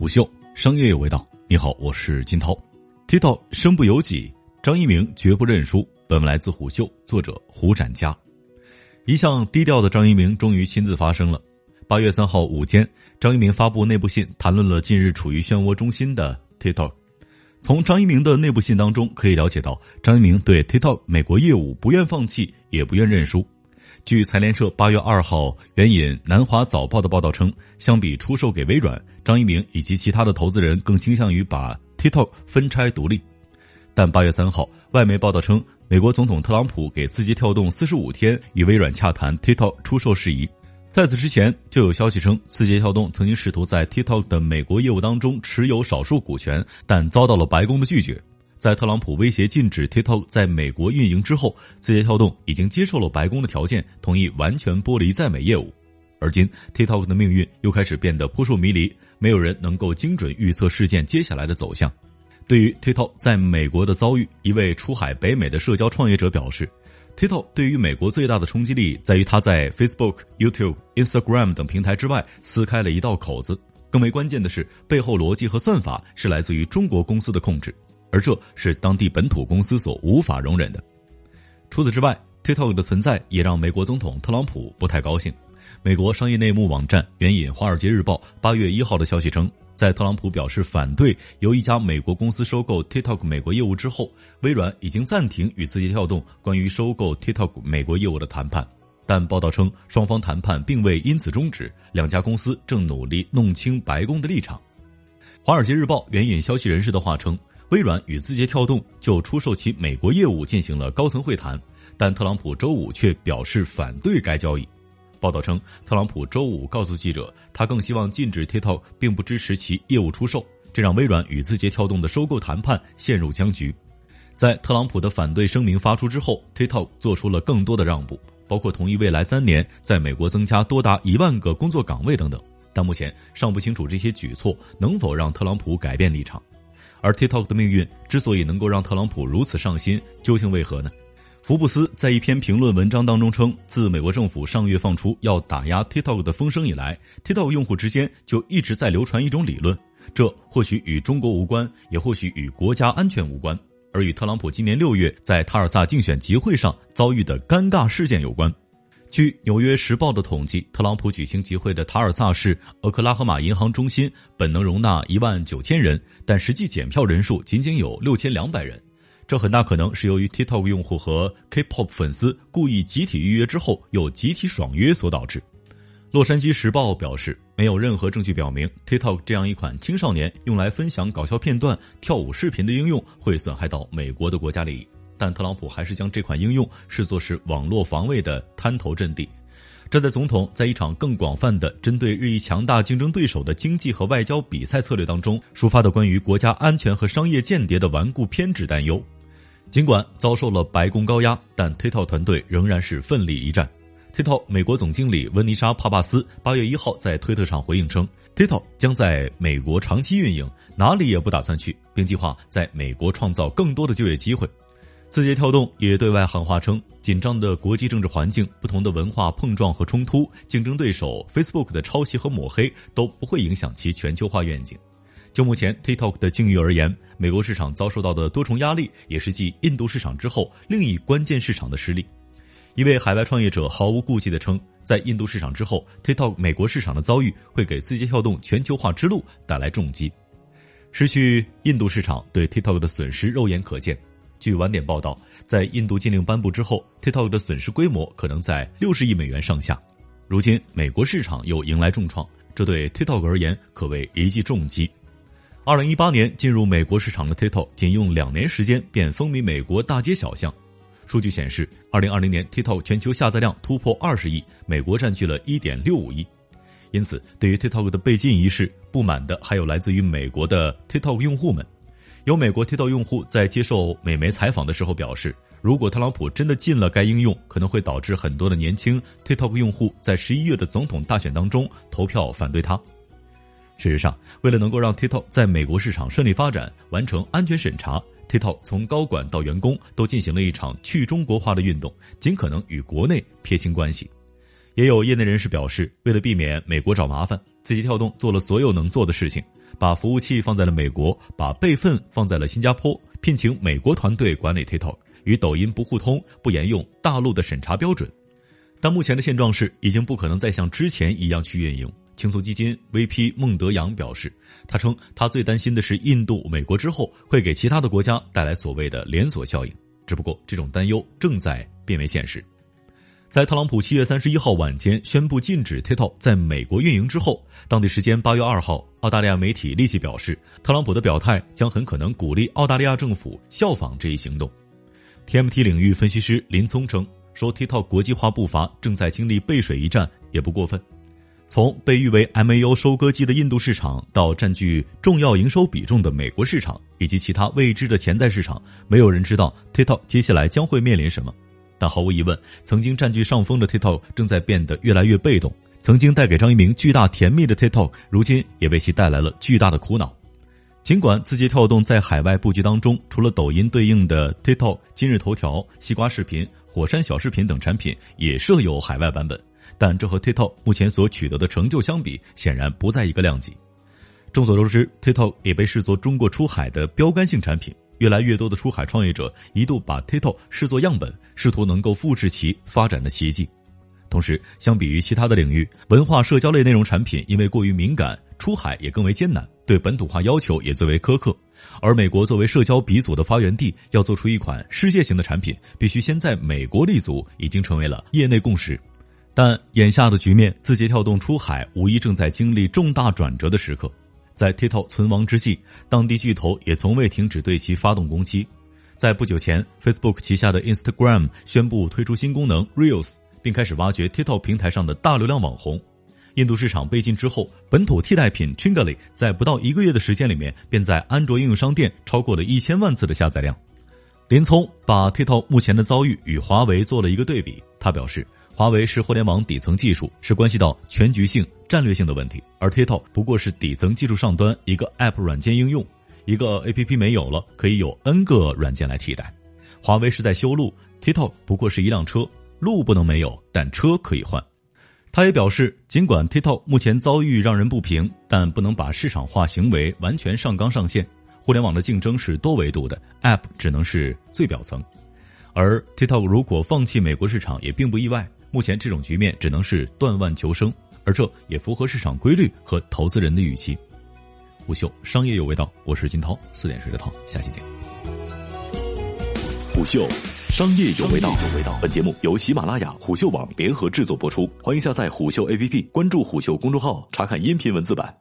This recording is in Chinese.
虎嗅商业有味道。你好，我是金涛。TikTok 身不由己，张一鸣绝不认输。本文来自虎嗅，作者胡展佳。一向低调的张一鸣终于亲自发声了。八月三号午间，张一鸣发布内部信，谈论了近日处于漩涡中心的 TikTok。从张一鸣的内部信当中可以了解到，张一鸣对 TikTok 美国业务不愿放弃，也不愿认输。据财联社八月二号援引南华早报的报道称，相比出售给微软，张一鸣以及其他的投资人更倾向于把 TikTok 分拆独立。但八月三号，外媒报道称，美国总统特朗普给字节跳动四十五天与微软洽谈 TikTok 出售事宜。在此之前，就有消息称，字节跳动曾经试图在 TikTok 的美国业务当中持有少数股权，但遭到了白宫的拒绝。在特朗普威胁禁止 TikTok 在美国运营之后，字节跳动已经接受了白宫的条件，同意完全剥离在美业务。而今，TikTok 的命运又开始变得扑朔迷离，没有人能够精准预测事件接下来的走向。对于 TikTok 在美国的遭遇，一位出海北美的社交创业者表示：“TikTok 对于美国最大的冲击力在于它在 Facebook、YouTube、Instagram 等平台之外撕开了一道口子。更为关键的是，背后逻辑和算法是来自于中国公司的控制。”而这是当地本土公司所无法容忍的。除此之外，TikTok 的存在也让美国总统特朗普不太高兴。美国商业内幕网站援引《华尔街日报》八月一号的消息称，在特朗普表示反对由一家美国公司收购 TikTok 美国业务之后，微软已经暂停与字节跳动关于收购 TikTok 美国业务的谈判。但报道称，双方谈判并未因此终止，两家公司正努力弄清白宫的立场。《华尔街日报》援引消息人士的话称。微软与字节跳动就出售其美国业务进行了高层会谈，但特朗普周五却表示反对该交易。报道称，特朗普周五告诉记者，他更希望禁止 TikTok，并不支持其业务出售，这让微软与字节跳动的收购谈判陷入僵局。在特朗普的反对声明发出之后，TikTok 做出了更多的让步，包括同意未来三年在美国增加多达一万个工作岗位等等。但目前尚不清楚这些举措能否让特朗普改变立场。而 TikTok 的命运之所以能够让特朗普如此上心，究竟为何呢？福布斯在一篇评论文章当中称，自美国政府上月放出要打压 TikTok 的风声以来，TikTok 用户之间就一直在流传一种理论，这或许与中国无关，也或许与国家安全无关，而与特朗普今年六月在塔尔萨竞选集会上遭遇的尴尬事件有关。据《纽约时报》的统计，特朗普举行集会的塔尔萨市俄克拉荷马银行中心本能容纳一万九千人，但实际检票人数仅仅有六千两百人。这很大可能是由于 TikTok 用户和 K-pop 粉丝故意集体预约之后又集体爽约所导致。《洛杉矶时报》表示，没有任何证据表明 TikTok 这样一款青少年用来分享搞笑片段、跳舞视频的应用会损害到美国的国家利益。但特朗普还是将这款应用视作是网络防卫的滩头阵地，这在总统在一场更广泛的针对日益强大竞争对手的经济和外交比赛策略当中抒发的关于国家安全和商业间谍的顽固偏执担忧。尽管遭受了白宫高压，但 TikTok 团队仍然是奋力一战。TikTok 美国总经理温妮莎·帕帕斯八月一号在推特上回应称，TikTok 将在美国长期运营，哪里也不打算去，并计划在美国创造更多的就业机会。字节跳动也对外喊话称，紧张的国际政治环境、不同的文化碰撞和冲突、竞争对手 Facebook 的抄袭和抹黑都不会影响其全球化愿景。就目前 TikTok 的境遇而言，美国市场遭受到的多重压力，也是继印度市场之后另一关键市场的失利。一位海外创业者毫无顾忌地称，在印度市场之后，TikTok 美国市场的遭遇会给字节跳动全球化之路带来重击。失去印度市场对 TikTok 的损失肉眼可见。据晚点报道，在印度禁令颁布之后，TikTok 的损失规模可能在六十亿美元上下。如今，美国市场又迎来重创，这对 TikTok 而言可谓一记重击。二零一八年进入美国市场的 TikTok，仅用两年时间便风靡美国大街小巷。数据显示，二零二零年 TikTok 全球下载量突破二十亿，美国占据了一点六五亿。因此，对于 TikTok 的被禁一事，不满的还有来自于美国的 TikTok 用户们。有美国 TikTok 用户在接受美媒采访的时候表示，如果特朗普真的禁了该应用，可能会导致很多的年轻 TikTok 用户在十一月的总统大选当中投票反对他。事实上，为了能够让 TikTok 在美国市场顺利发展、完成安全审查，TikTok 从高管到员工都进行了一场去中国化的运动，尽可能与国内撇清关系。也有业内人士表示，为了避免美国找麻烦，字节跳动做了所有能做的事情。把服务器放在了美国，把备份放在了新加坡，聘请美国团队管理 TikTok，与抖音不互通，不沿用大陆的审查标准。但目前的现状是，已经不可能再像之前一样去运营。轻松基金 VP 孟德阳表示，他称他最担心的是印度、美国之后会给其他的国家带来所谓的连锁效应。只不过这种担忧正在变为现实。在特朗普七月三十一号晚间宣布禁止 TikTok 在美国运营之后，当地时间八月二号，澳大利亚媒体立即表示，特朗普的表态将很可能鼓励澳大利亚政府效仿这一行动。TMT 领域分析师林聪称。说 TikTok 国际化步伐正在经历背水一战也不过分。从被誉为 MAU 收割机的印度市场，到占据重要营收比重的美国市场，以及其他未知的潜在市场，没有人知道 TikTok 接下来将会面临什么。但毫无疑问，曾经占据上风的 TikTok 正在变得越来越被动。曾经带给张一鸣巨大甜蜜的 TikTok，如今也为其带来了巨大的苦恼。尽管字节跳动在海外布局当中，除了抖音对应的 TikTok、今日头条、西瓜视频。火山小视频等产品也设有海外版本，但这和 TikTok 目前所取得的成就相比，显然不在一个量级。众所周知，TikTok 也被视作中国出海的标杆性产品，越来越多的出海创业者一度把 TikTok 视作样本，试图能够复制其发展的奇迹。同时，相比于其他的领域，文化社交类内容产品因为过于敏感，出海也更为艰难，对本土化要求也最为苛刻。而美国作为社交鼻祖的发源地，要做出一款世界型的产品，必须先在美国立足，已经成为了业内共识。但眼下的局面，字节跳动出海无疑正在经历重大转折的时刻。在 TikTok 存亡之际，当地巨头也从未停止对其发动攻击。在不久前，Facebook 旗下的 Instagram 宣布推出新功能 Reels，并开始挖掘 TikTok 平台上的大流量网红。印度市场被禁之后，本土替代品 Chingly 在不到一个月的时间里面，便在安卓应用商店超过了一千万次的下载量。林聪把 TikTok 目前的遭遇与华为做了一个对比，他表示，华为是互联网底层技术，是关系到全局性、战略性的问题，而 TikTok 不过是底层技术上端一个 App 软件应用，一个 APP 没有了，可以有 N 个软件来替代。华为是在修路，TikTok 不过是一辆车，路不能没有，但车可以换。他也表示，尽管 TikTok 目前遭遇让人不平，但不能把市场化行为完全上纲上线。互联网的竞争是多维度的，App 只能是最表层。而 TikTok 如果放弃美国市场也并不意外。目前这种局面只能是断腕求生，而这也符合市场规律和投资人的预期。虎嗅商业有味道，我是金涛，四点水的涛，下期见。虎嗅。商业有味道。本节目由喜马拉雅、虎嗅网联合制作播出，欢迎下载虎嗅 APP，关注虎嗅公众号，查看音频文字版。